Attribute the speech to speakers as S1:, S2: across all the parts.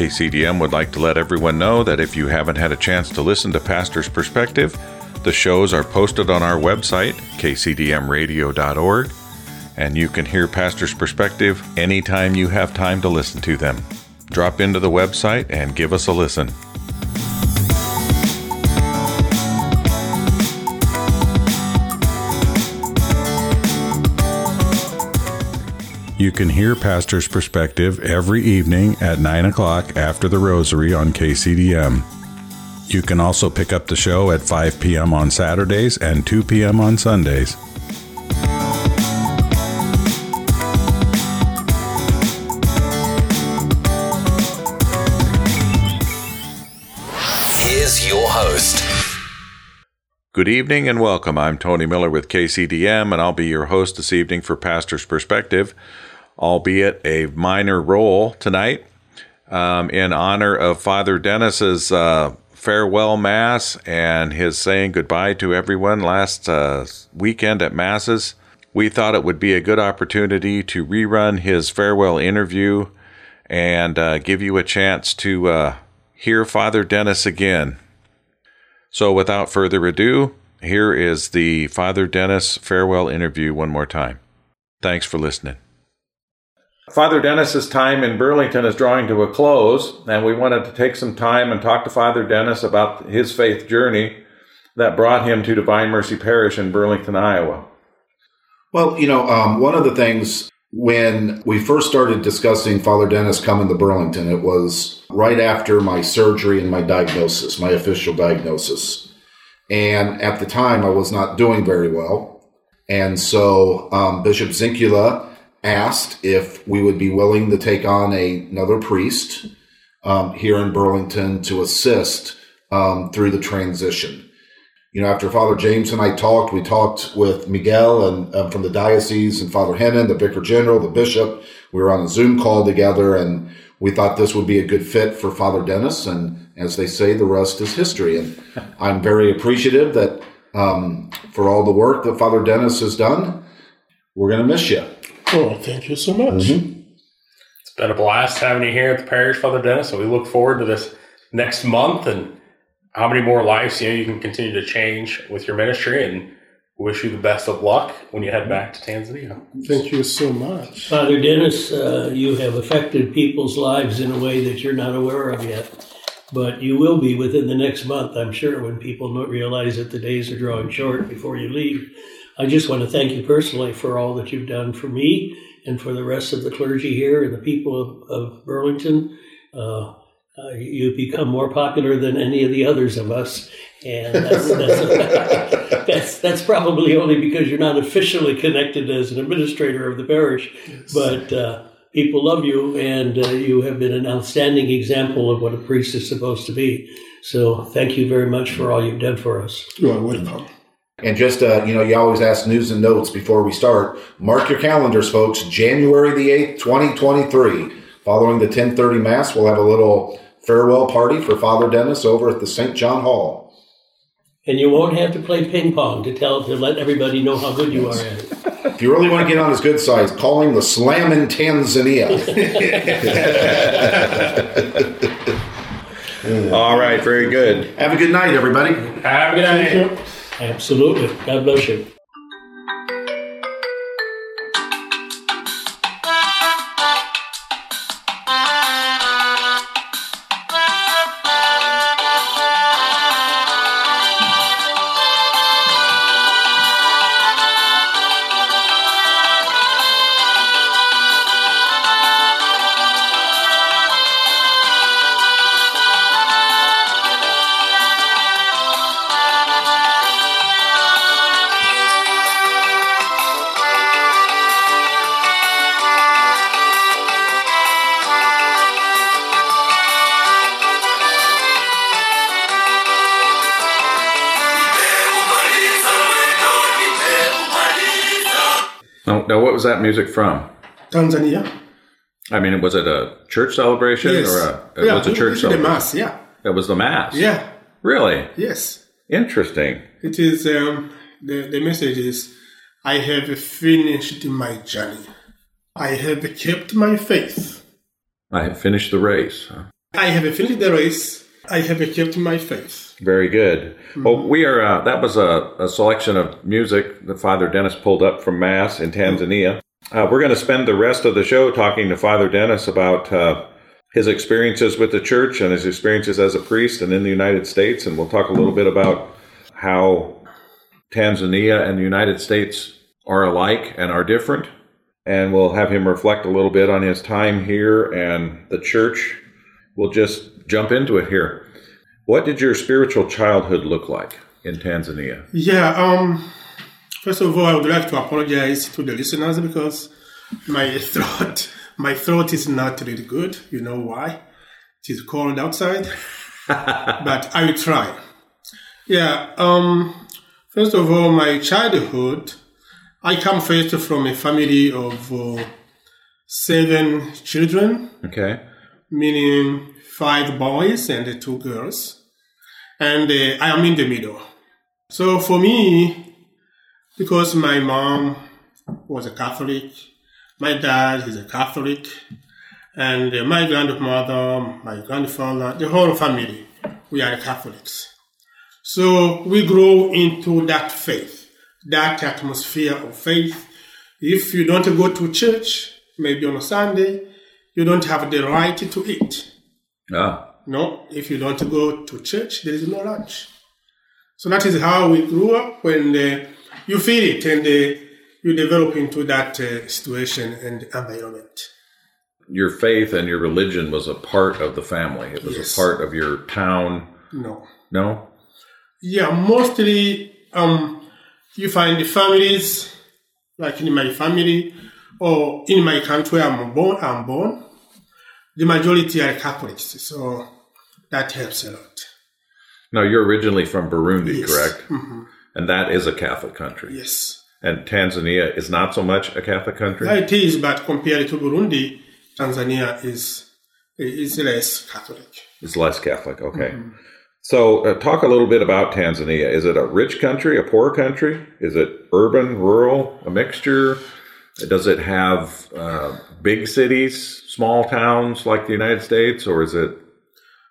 S1: KCDM would like to let everyone know that if you haven't had a chance to listen to Pastor's Perspective, the shows are posted on our website, kcdmradio.org, and you can hear Pastor's Perspective anytime you have time to listen to them. Drop into the website and give us a listen. You can hear Pastor's Perspective every evening at 9 o'clock after the Rosary on KCDM. You can also pick up the show at 5 p.m. on Saturdays and 2 p.m. on Sundays.
S2: Here's your host.
S1: Good evening and welcome. I'm Tony Miller with KCDM, and I'll be your host this evening for Pastor's Perspective, albeit a minor role tonight um, in honor of Father Denis's uh, farewell Mass and his saying goodbye to everyone last uh, weekend at Masses. We thought it would be a good opportunity to rerun his farewell interview and uh, give you a chance to uh, hear Father Denis again. So, without further ado, here is the Father Denis farewell interview one more time. Thanks for listening. Father Denis's time in Burlington is drawing to a close, and we wanted to take some time and talk to Father Denis about his faith journey that brought him to Divine Mercy Parish in Burlington, Iowa.
S3: Well, you know, um, one of the things when we first started discussing Father Denis coming to Burlington, it was right after my surgery and my diagnosis, my official diagnosis. And at the time, I was not doing very well. And so um, Bishop Zinkula asked if we would be willing to take on a, another priest um, here in Burlington to assist um, through the transition. You know, after Father James and I talked, we talked with Miguel and um, from the diocese and Father Hennen, the vicar general, the bishop. We were on a Zoom call together and we thought this would be a good fit for Father Denis. And as they say, the rest is history. And I'm very appreciative that um, for all the work that Father Denis has done, we're going to miss you.
S4: Oh, thank you so much.
S3: Mm-hmm.
S5: It's been a blast having you here at the parish, Father Denis. and we look forward to this next month and how many more lives you know you can continue to change with your ministry and wish you the best of luck when you head back to Tanzania.
S4: Thank you so much.
S6: Father Denis, uh, you have affected people's lives in a way that you're not aware of yet. But you will be within the next month, I'm sure, when people don't realize that the days are drawing short before you leave. I just want to thank you personally for all that you've done for me and for the rest of the clergy here and the people of, of Burlington. Uh, uh, you've become more popular than any of the others of us, and that's that's, that's, that's probably only because you're not officially connected as an administrator of the parish,
S4: Yes.
S6: but uh, people love you, and uh, you have been an outstanding example of what a priest is supposed to be. So, thank you very much for all you've done for us.
S4: You are welcome.
S3: And just, uh, you know, you always ask news and notes before we start. Mark your calendars, folks. January the 8th, 2023. Following the 1030 Mass, we'll have a little farewell party for Father Denis over at the St. John Hall.
S6: And you won't have to play ping pong to tell to let everybody know how good you are at it.
S3: If you really want to get on his good side, call him the Slam in Tanzania.
S1: All right, very good.
S3: have a good night, everybody.
S5: Have a good night.
S6: Absolutely. God bless you.
S1: Was that music from?
S4: Tanzania.
S1: I mean, was it a church celebration
S4: Yes.
S1: or a, it
S4: yeah,
S1: was a church
S4: the mass. Yeah.
S1: It was the mass.
S4: Yeah.
S1: Really
S4: Yes.
S1: interesting.
S4: It is. Um, the the message is, I have finished my journey. I have kept my faith.
S1: I have finished the race. huh?
S4: I have finished the race. I have kept my faith.
S1: Very good. Well, we are. Uh, that was a, a selection of music that Father Denis pulled up from Mass in Tanzania. Uh, we're going to spend the rest of the show talking to Father Denis about uh, his experiences with the church and his experiences as a priest and in the United States, and we'll talk a little bit about how Tanzania and the United States are alike and are different. And we'll have him reflect a little bit on his time here and the church. We'll just jump into it here. What did your spiritual childhood look like in Tanzania?
S4: Yeah. Um. First of all, I would like to apologize to the listeners because my throat, my throat is not really good. You know why? It is cold outside, but I will try. Yeah. Um. First of all, my childhood, I come first from a family of uh, seven children,
S1: Okay.
S4: meaning five boys and two girls, and uh, I am in the middle. So for me, because my mom was a Catholic, my dad is a Catholic, and uh, my grandmother, my grandfather, the whole family, we are Catholics. So we grow into that faith, that atmosphere of faith. If you don't go to church, maybe on a Sunday, you don't have the right to eat.
S1: Ah,
S4: No, if you don't go to church, there is no lunch. So that is how we grew up when uh, you feel it and uh, you develop into that uh, situation and environment.
S1: your faith and your religion was a part of the family. It was
S4: Yes.
S1: a part of your town.
S4: No.
S1: No?
S4: Yeah, mostly um, you find the families, like in my family or in my country I'm born, I'm born, the majority are Catholics. So that helps a lot.
S1: Now, you're originally from Burundi,
S4: Yes.
S1: correct?
S4: Mhm.
S1: And that is a Catholic country.
S4: Yes.
S1: And Tanzania is not so much a Catholic country?
S4: It is, but compared to Burundi, Tanzania is is less Catholic.
S1: It's less Catholic. Okay. So, uh, talk a little bit about Tanzania. Is it a rich country, a poor country? Is it urban, rural, a mixture? Does it have uh, big cities, small towns like the United States, or is it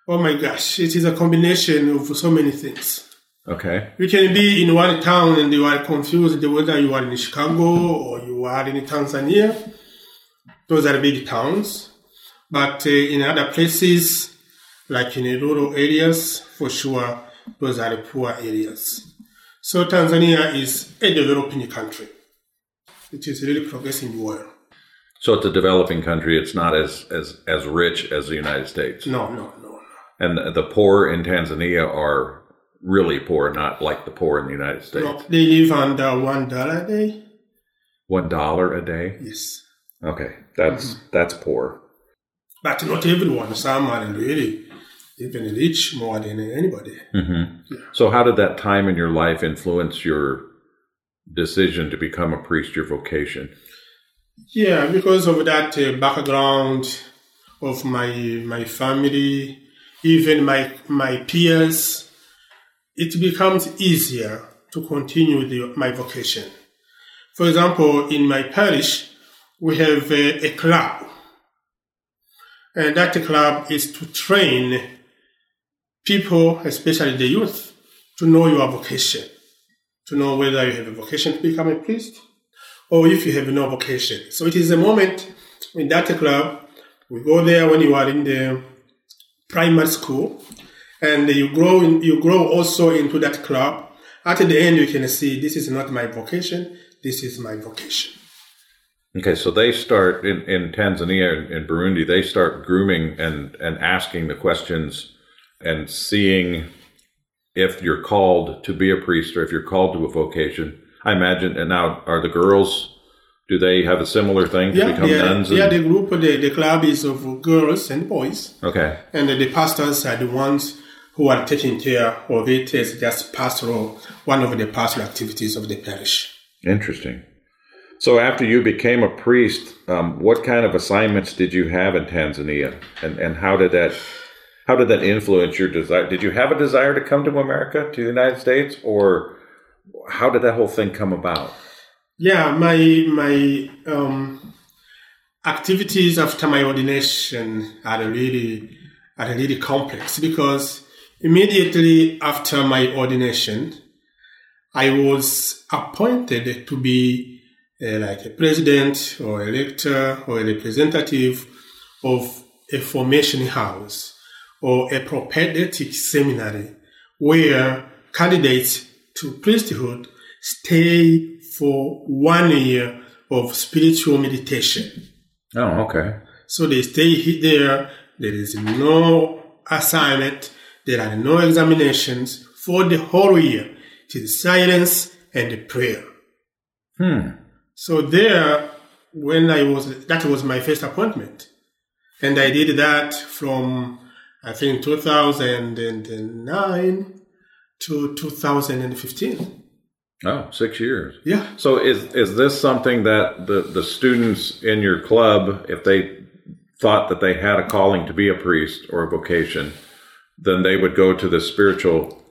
S4: Oh my gosh, it is a combination of so many things.
S1: okay?
S4: You can be in one town and you are confused whether you are in Chicago or you are in Tanzania. Those are big towns. But uh, in other places, like in rural areas, for sure, those are poor areas. So Tanzania is a developing country. It is really progressing well.
S1: So it's a developing country. It's not as as as rich as the United States.
S4: No, no, no, no.
S1: And the poor in Tanzania are really poor, not like the poor in the United States.
S4: no. They live under one dollar a day.
S1: One dollar a day.
S4: Yes.
S1: Okay, that's that's poor.
S4: But not everyone. Some are really even rich more than anybody.
S1: hmm So, how did that time in your life influence your decision to become a priest, your vocation?
S4: Yeah, because of that uh, background of my my family, even my my peers, it becomes easier to continue the, my vocation. For example, in my parish, we have a, a club, and that club is to train people, especially the youth, to know your vocation, to know whether you have a vocation to become a priest or if you have no vocation. So it is a moment in that club. We go there when you are in the primary school, and you grow. In, you grow also into that club. At the end, you can see this is not my vocation. This is my vocation.
S1: Okay, so they start in, in Tanzania and Burundi, they start grooming and, and asking the questions and seeing if you're called to be a priest or if you're called to a vocation. I imagine, and now are the girls, do they have a similar thing to
S4: Yeah,
S1: become
S4: yeah,
S1: nuns?
S4: yeah. The group, the, the club is of girls and boys,
S1: okay,
S4: and the pastors are the ones who are taking care of it as just pastoral, one of the pastoral activities of the parish.
S1: interesting. So after you became a priest, um, what kind of assignments did you have in Tanzania, and and how did that how did that influence your desire? Did you have a desire to come to America, to the United States, or how did that whole thing come about?
S4: Yeah, my my um, activities after my ordination are really are really complex because immediately after my ordination, I was appointed to be uh, like a president or a lector or a representative of a formation house or a propedeutic seminary where candidates to priesthood stay for one year of spiritual meditation.
S1: Oh, okay.
S4: So they stay there. There is no assignment. There are no examinations for the whole year. It is silence and prayer.
S1: Hmm.
S4: So there, when I was, that was my first appointment. And I did that from, I think, 2009 to 2015.
S1: Oh, six years.
S4: Yeah.
S1: So is is this something that the, the students in your club, if they thought that they had a calling to be a priest or a vocation, then they would go to the spiritual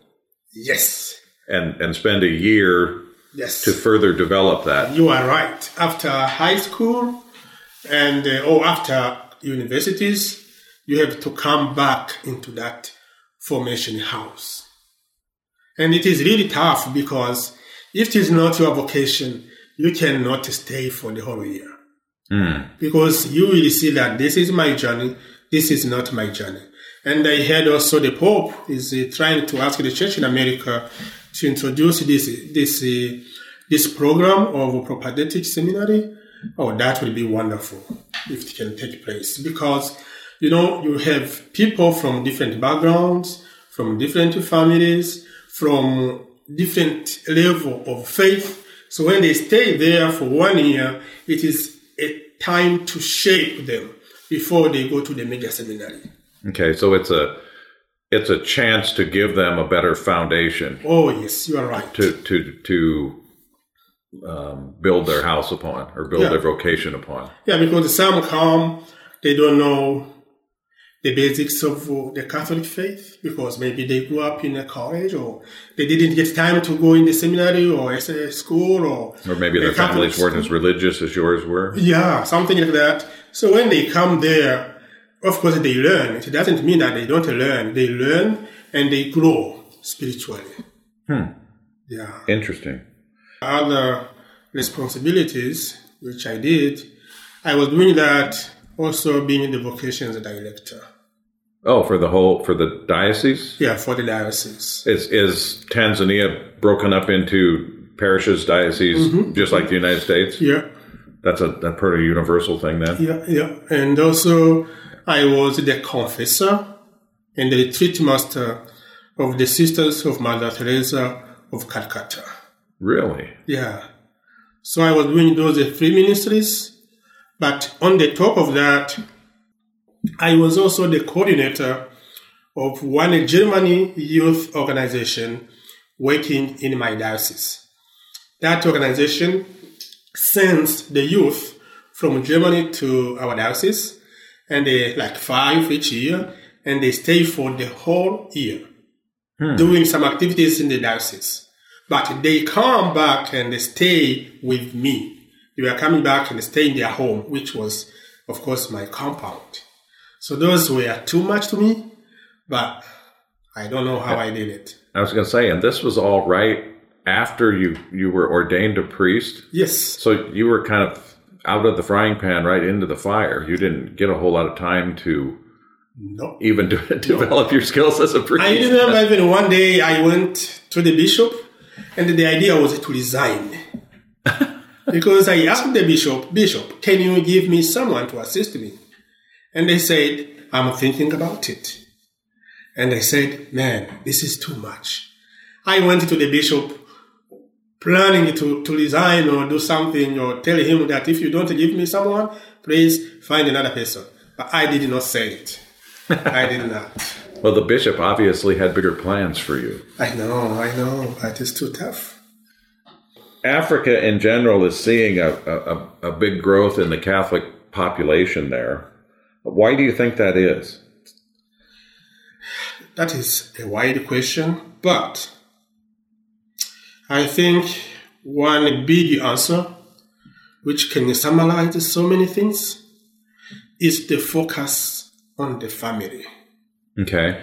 S4: Yes.
S1: and, and spend a year
S4: Yes.
S1: to further develop that.
S4: You are right. After high school and uh, or after universities, you have to come back into that formation house. And it is really tough because if it is not your vocation, you cannot stay for the whole year. Because you will see that this is my journey, this is not my journey. And I heard also the Pope is uh, trying to ask the church in America to introduce this this uh, this program of propedeutic seminary. Oh, that would be wonderful if it can take place because you know you have people from different backgrounds, from different families, from different level of faith. So when they stay there for one year, it is a time to shape them before they go to the mega seminary.
S1: Okay, so it's a it's a chance to give them a better foundation
S4: Oh yes, you are right.
S1: to to to um, build their house upon or build
S4: Yeah.
S1: their vocation upon.
S4: Yeah, because some come, they don't know the basics of the Catholic faith because maybe they grew up in a college or they didn't get time to go in the seminary or as a school or
S1: Or maybe their
S4: Catholic
S1: families weren't
S4: school.
S1: as religious as yours were.
S4: Yeah, something like that. So when they come there, of course they learn. It doesn't mean that they don't learn. They learn and they grow spiritually. Hmm. Yeah.
S1: Interesting.
S4: Other responsibilities, which I did, I was doing that also being the vocations director.
S1: Oh, for the whole for the diocese?
S4: Yeah, for the diocese.
S1: Is is Tanzania broken up into parishes, dioceses, mm-hmm. just like the United States?
S4: Yeah,
S1: That's a that pretty universal thing then.
S4: yeah, yeah. And also, I was the confessor and the retreat master of the Sisters of Mother Teresa of Calcutta.
S1: Really?
S4: Yeah. So I was doing those three ministries, but on the top of that, I was also the coordinator of one Germany youth organization working in my diocese. That organization sends the youth from Germany to our diocese, and they like five each year, and they stay for the whole year, hmm. doing some activities in the diocese. But they come back and they stay with me. They were coming back and stay in their home, which was, of course, my compound. So those were too much to me, but I don't know how I did it.
S1: I was going to say, and this was all right after you you were ordained a priest.
S4: Yes.
S1: So you were kind of out of the frying pan right into the fire. You didn't get a whole lot of time to
S4: No.
S1: even de- develop your skills as a priest.
S4: I remember even one day I went to the bishop and the idea was to resign. because I asked the bishop, Bishop, can you give me someone to assist me? And they said, I'm thinking about it. And I said, man, this is too much. I went to the bishop planning to, to resign or do something or tell him that if you don't give me someone, please find another person. But I did not say it. I did not.
S1: Well, the bishop obviously had bigger plans for you.
S4: I know, I know, but it's too tough.
S1: Africa in general is seeing a, a, a big growth in the Catholic population there. Why do you think that is?
S4: That is a wide question, but I think one big answer, which can summarize so many things, is the focus on the family.
S1: Okay.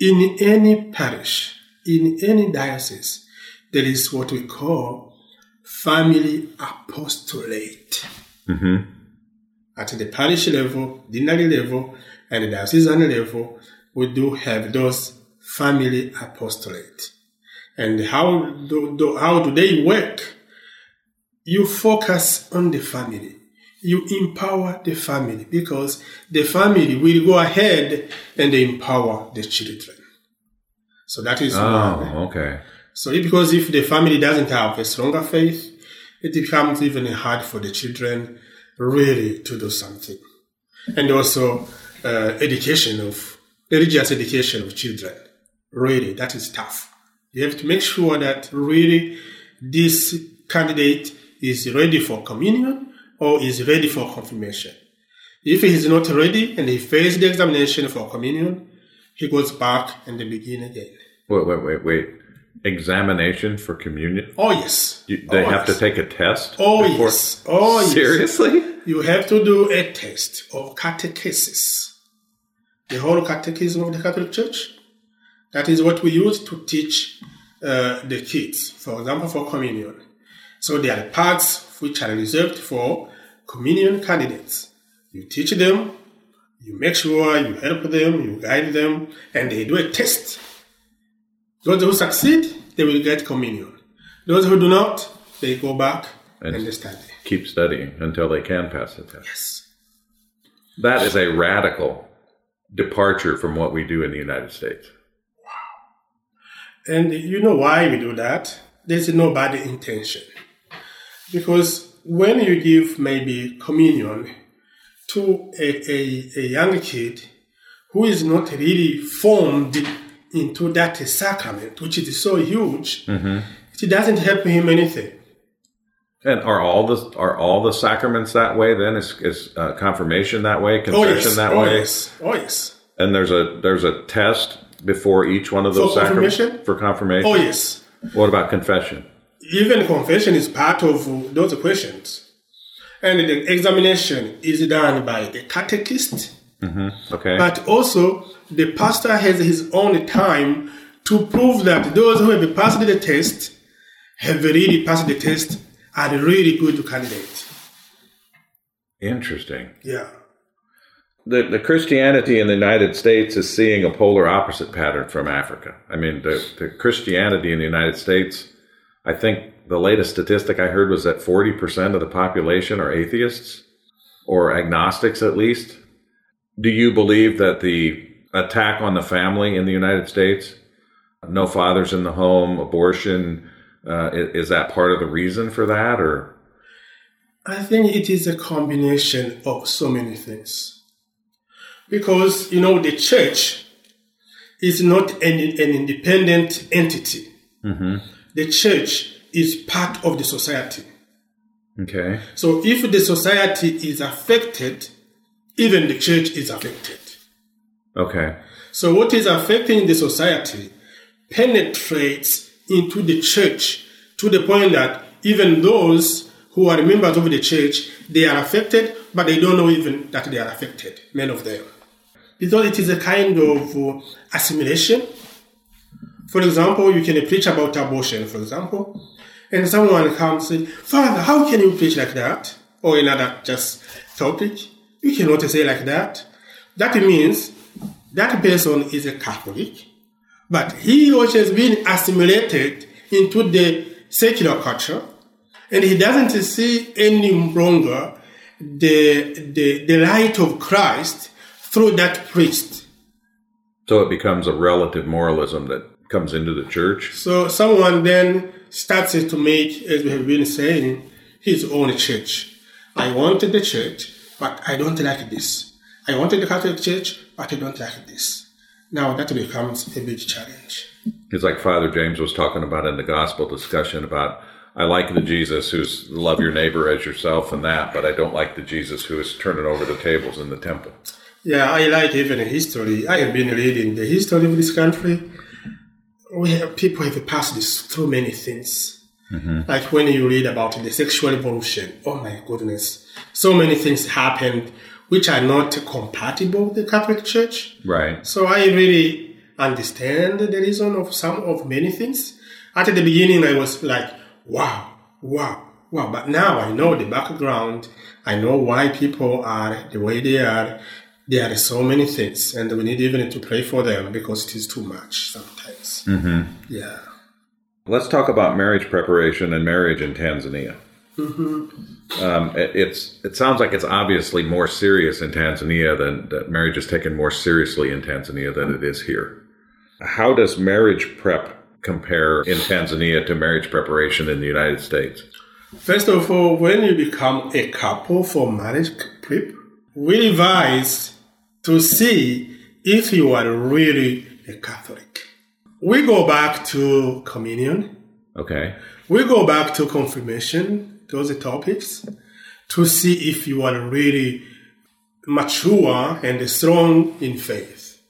S4: In any parish, in any diocese, there is what we call family apostolate.
S1: Mm-hmm.
S4: At the parish level, deanery level, and the diocesan level, we do have those family apostolate. And how do, do, how do they work? You focus on the family. You empower the family because the family will go ahead and empower the children. So that is one.
S1: Oh, okay.
S4: So because if the family doesn't have a stronger faith, it becomes even hard for the children really to do something. And also uh, education of religious education of children. Really, that is tough. You have to make sure that really this candidate is ready for communion or is ready for confirmation. If he is not ready and he fails the examination for communion, he goes back and begin again.
S1: Wait, wait, wait, wait. Examination for communion?
S4: Oh yes.
S1: You, they
S4: oh,
S1: have to take a test?
S4: Oh
S1: before-
S4: yes. Oh yes.
S1: Seriously?
S4: You have to do a test of catechesis. The whole catechism of the Catholic Church. That is what we use to teach uh, the kids, for example, for communion. So there are parts which are reserved for communion candidates. You teach them, you make sure you help them, you guide them, and they do a test. Those who succeed, they will get communion. Those who do not, they go back
S1: And-
S4: and, study.
S1: Keep studying until they can pass the test.
S4: Yes.
S1: That is a radical departure from what we do in the United States.
S4: And you know why we do that? There's no bad intention. Because when you give maybe communion to a, a, a young kid who is not really formed into that sacrament, which is so huge, it doesn't help him anything.
S1: And are all the are all the sacraments that way? Then is, is uh, confirmation that way?
S4: Oh
S1: Confession
S4: yes,
S1: that
S4: oh
S1: way?
S4: yes, oh yes,
S1: And there's a there's a test before each one of those
S4: For
S1: sacraments
S4: confirmation?
S1: for confirmation.
S4: oh yes.
S1: What about confession?
S4: Even confession is part of those questions. And the examination is done by the catechist,
S1: Okay.
S4: but also the pastor has his own time to prove that those who have passed the test have really passed the test are really good candidates.
S1: Interesting.
S4: Yeah.
S1: The, the Christianity in the United States is seeing a polar opposite pattern from Africa. I mean, the, the Christianity in the United States, I think the latest statistic I heard was that 40% of the population are atheists or agnostics at least. Do you believe that the attack on the family in the United States, no fathers in the home, abortion, uh, is, is that part of the reason for that or?
S4: I think it is a combination of so many things. Because, you know, the church is not an, an independent entity. The church is part of the society.
S1: Okay.
S4: So if the society is affected, even the church is affected.
S1: Okay.
S4: So what is affecting the society penetrates into the church to the point that even those who are members of the church, they are affected, but they don't know even that they are affected, many of them. Because it is a kind of uh, assimilation. For example, you can preach about abortion, for example, and someone comes and says, Father, how can you preach like that? Or another just topic. You cannot say like that. That means that person is a Catholic, but he or she has been assimilated into the secular culture, and he doesn't see any longer the, the, the light of Christ through that priest.
S1: So it becomes a relative moralism that comes into the church.
S4: So someone then starts to make, as we have been saying, his own church. I wanted the church, but I don't like this. I wanted the Catholic Church, but I don't like this. Now that becomes a big challenge.
S1: It's like Father James was talking about in the gospel discussion about I like the Jesus who's love your neighbor as yourself and that, but I don't like the Jesus who is turning over the tables in the temple.
S4: Yeah, I like even history. I have been reading the history of this country. We have, people have passed this through many things. Mm-hmm. Like when you read about the sexual revolution, oh my goodness, so many things happened which are not compatible with the Catholic Church.
S1: Right.
S4: So I really understand the reason of some of many things. At the beginning, I was like, wow, wow, wow. But now I know the background. I know why people are the way they are. There are so many things, and we need even to pray for them because it is too much sometimes.
S1: Mm-hmm.
S4: Yeah.
S1: Let's talk about marriage preparation and marriage in Tanzania.
S4: Mm-hmm.
S1: Um, it, it's it sounds like it's obviously more serious in Tanzania than that marriage is taken more seriously in Tanzania than it is here. How does marriage prep compare in Tanzania to marriage preparation in the United States?
S4: First of all, when you become a couple for marriage prep, we advise to see if you are really a Catholic. We go back to communion.
S1: Okay.
S4: We go back to confirmation, those topics, to see if you are really mature and strong in faith.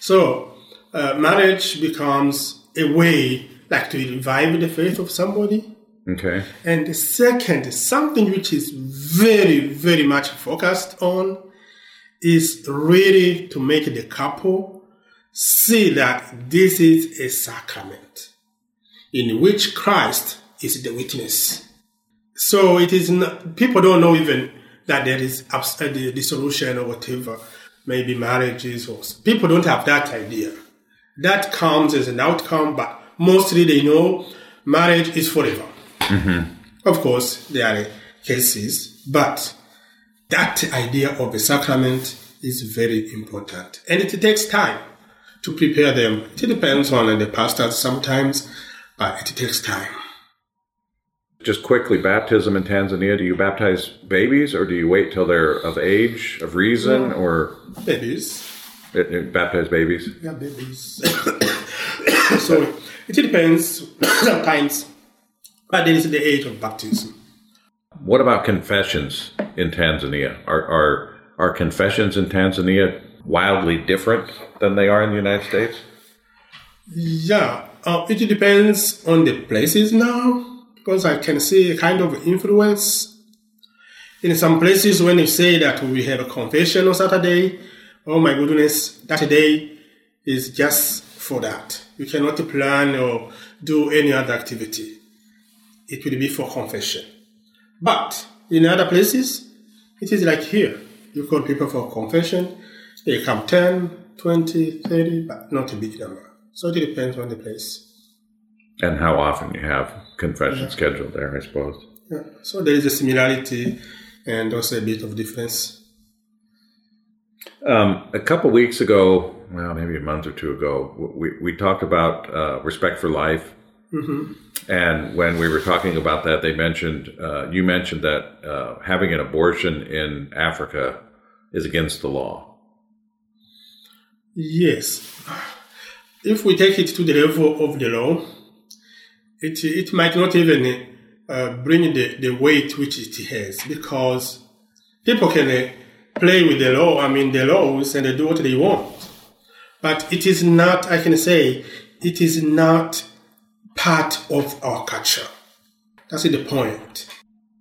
S4: So, uh, marriage becomes a way like to revive the faith of somebody.
S1: Okay.
S4: And the second, something which is very, very much focused on is really to make the couple see that this is a sacrament in which Christ is the witness. So it is not, people don't know even that there is abs- uh, the dissolution or whatever, maybe marriages or people don't have that idea. That comes as an outcome, but mostly they know marriage is forever. Of course, there are cases, but that idea of a sacrament is very important. And it takes time to prepare them. It depends on the pastors sometimes, but it takes time.
S1: Just quickly, baptism in Tanzania. Do you baptize babies, or do you wait till they're of age, of reason, or
S4: Babies,
S1: uh, uh, baptize babies?
S4: yeah, babies. so it depends sometimes, but there is the age of baptism.
S1: What about confessions in Tanzania? Are are are confessions in Tanzania wildly different than they are in the United States?
S4: Yeah, uh, it depends on the places now because I can see a kind of influence. In some places, when you say that we have a confession on Saturday, oh my goodness, that day is just for that. You cannot plan or do any other activity. It will be for confession. But in other places, it is like here. You call people for confession, they come 10, 20, 30, but not a big number. So it depends on the place.
S1: And how often you have confession scheduled there, I suppose.
S4: Yeah. So there is a similarity and also a bit of difference.
S1: Um, a couple weeks ago, well, maybe a month or two ago, we, we talked about uh, respect for life. And when we were talking about that, they mentioned, uh, you mentioned that uh, having an abortion in Africa is against the law.
S4: Yes. If we take it to the level of the law, it, it might not even uh, bring the, the weight which it has because people can uh, play with the law, I mean, the laws, and they do what they want. But it is not, I can say, it is not part of our culture. That's the point.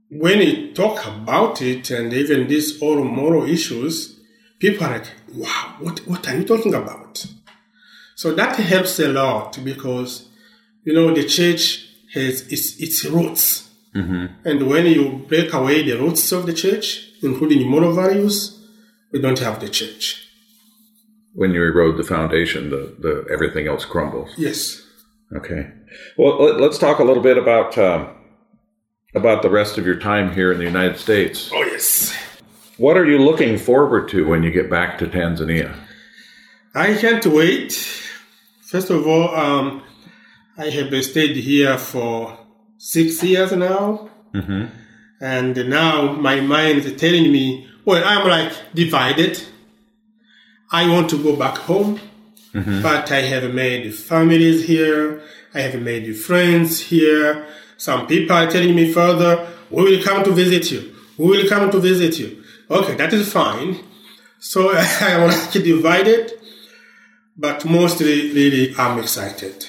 S4: When you talk about it and even these all moral issues, people are like, wow, what, what are you talking about? So that helps a lot because, you know, the church has its, its roots. And when you break away the roots of the church, including moral values, we don't have the church.
S1: When you erode the foundation, the, the everything else crumbles.
S4: Yes.
S1: Okay. Well, let- let's talk a little bit about um, about the rest of your time here in the United States.
S4: Oh, yes.
S1: What are you looking forward to when you get back to Tanzania?
S4: I can't wait. First of all, um, I have stayed here for six years now. Mm-hmm. And now my mind is telling me, well, I'm like divided. I want to go back home, mm-hmm. but I have made families here. I have made friends here. Some people are telling me further, we will come to visit you. We will come to visit you. Okay, that is fine. So I am like divided, but mostly really I'm excited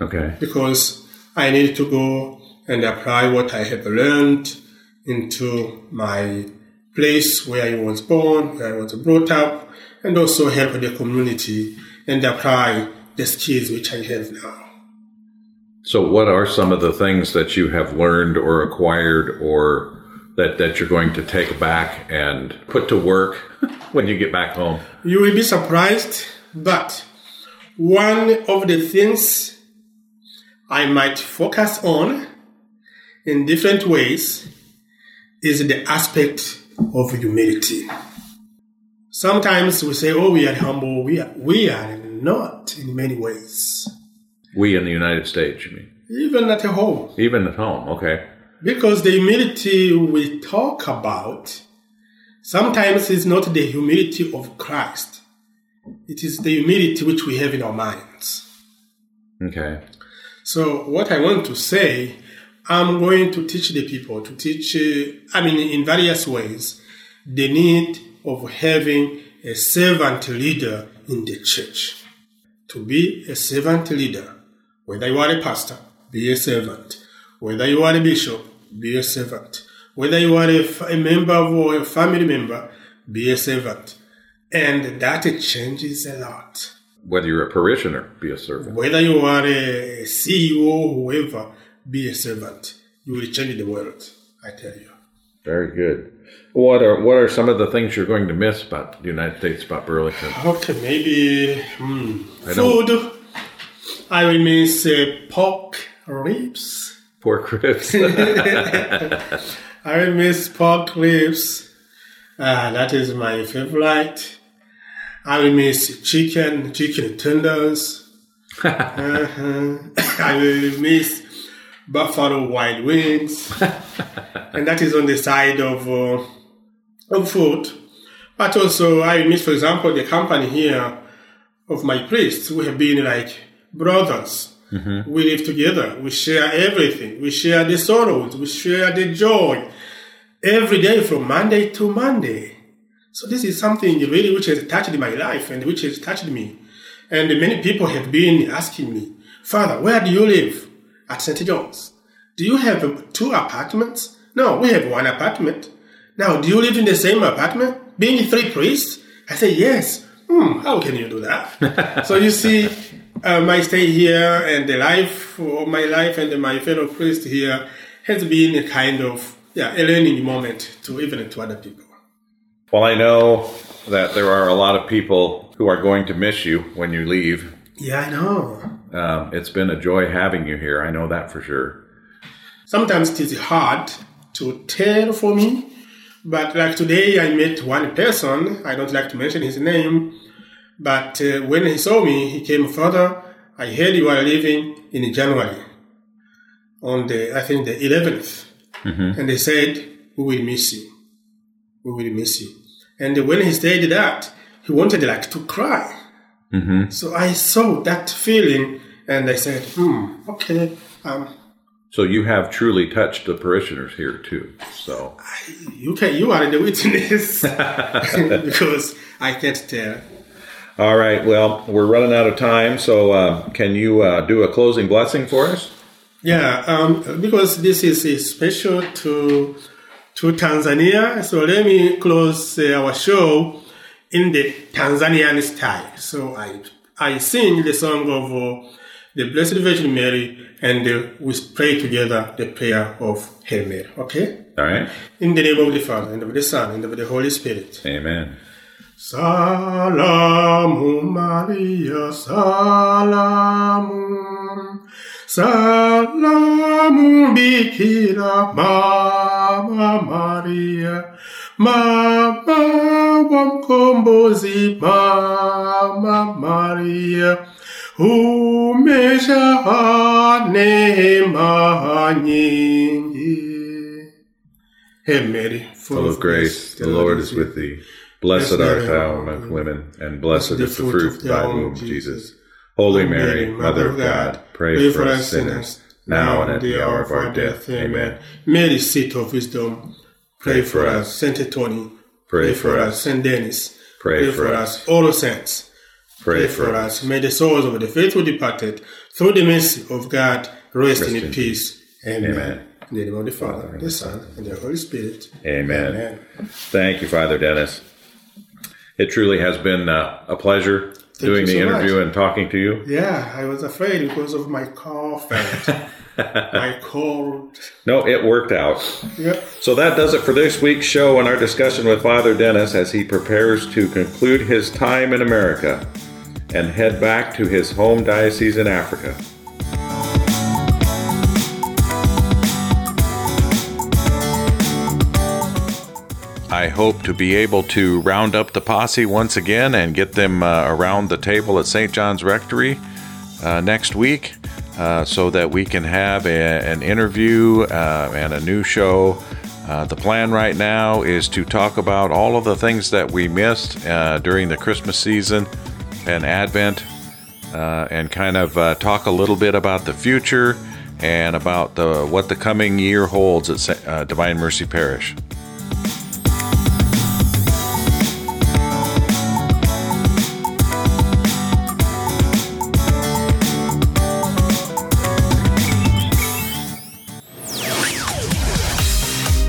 S1: Okay.
S4: because I need to go and apply what I have learned into my place where I was born, where I was brought up, and also help the community and apply the skills which I have now.
S1: So, what are some of the things that you have learned or acquired or that, that you're going to take back and put to work when you get back home?
S4: You will be surprised, but one of the things I might focus on in different ways is the aspect of humility. Sometimes we say, oh, we are humble. We are, we are not in many ways.
S1: We in the United States, you mean?
S4: Even at home.
S1: Even at home, okay.
S4: Because the humility we talk about sometimes is not the humility of Christ. It is the humility which we have in our minds.
S1: Okay.
S4: So, what I want to say, I'm going to teach the people to teach, uh, I mean, in various ways, the need of having a servant leader in the church. To be a servant leader, whether you are a pastor, be a servant. Whether you are a bishop, be a servant. Whether you are a, a member or a family member, be a servant. And that changes a lot.
S1: Whether you're a parishioner, be a servant.
S4: Whether you are a CEO, whoever, be a servant. You will change the world, I tell you.
S1: Very good. What are what are some of the things you're going to miss about the United States, about Burlington?
S4: Okay, maybe hmm,
S1: I
S4: food. I will miss uh, pork ribs.
S1: Pork ribs.
S4: I will miss pork ribs. Ah, that is my favorite. I will miss chicken, chicken tenders. uh-huh. I will miss buffalo wild wings, and that is on the side of uh, of food. But also, I will miss, for example, the company here of my priests. We have been like brothers. We live together. We share everything. We share the sorrows. We share the joy every day from Monday to Monday. So this is something really which has touched my life and which has touched me. And many people have been asking me, Father, where do you live? At St. John's. Do you have two apartments? No, we have one apartment. Now, do you live in the same apartment? Being three priests? I say, yes. Hmm, how can you do that? so you see, uh, my stay here and the life of my life and my fellow priest here has been a kind of yeah a learning moment to even to other people.
S1: Well, I know that there are a lot of people who are going to miss you when you leave.
S4: Yeah, I know.
S1: Um, it's been a joy having you here. I know that for sure.
S4: Sometimes it is hard to tell for me, but like today I met one person. I don't like to mention his name, but uh, when he saw me, he came further. I heard you are leaving in January on the I think the 11th, and they said we will miss you. We will miss you. And when he said that, he wanted like to cry. So I saw that feeling, and I said, "Hmm, okay." Um,
S1: So you have truly touched the parishioners here too. So
S4: you can you are the witness because I can't tell.
S1: all right. Well, we're running out of time. So uh, can you uh, do a closing blessing for us?
S4: Yeah, um, because this is special to to Tanzania, so let me close uh, our show in the Tanzanian style. So I I sing the song of uh, the Blessed Virgin Mary, and uh, we pray together the prayer of Hail Mary. Okay,
S1: All right.
S4: in the name of the Father and of the Son and of the Holy Spirit.
S1: Amen.
S4: Salamu Maria, salamu, salamu Bikira Mama Maria, Mama wa mkombozi, Mama Maria, umejaa neema nyingi. Hail Mary,
S1: Full of grace, the Lord is with thee. Blessed art thou among women, and blessed is the fruit of thy womb, Jesus. Holy Mary, Mother of God, pray for us sinners, now and at the hour of our death. Amen.
S4: Mary, seat of wisdom, pray for us. Saint Tony,
S1: Pray for us.
S4: Saint Denis,
S1: Pray for us.
S4: All the saints,
S1: Pray
S4: for us. May the souls of the faithful departed, through the mercy of God, rest, in peace. Amen. In the name of the Father, the Son, and the Holy Spirit.
S1: Amen. Thank you, Father Denis. It truly has been uh, a pleasure doing the interview and talking to you.
S4: Yeah, I was afraid because of my cough my cold.
S1: No, it worked out.
S4: Yeah.
S1: So that does it for this week's show and our discussion with Father Denis as he prepares to conclude his time in America and head back to his home diocese in Africa. I hope to be able to round up the posse once again and get them uh, around the table at St. John's Rectory uh, next week uh, so that we can have a, an interview uh, and a new show. Uh, the plan right now is to talk about all of the things that we missed uh, during the Christmas season and Advent uh, and kind of talk a little bit about the future and about the what the coming year holds at Divine Mercy Parish.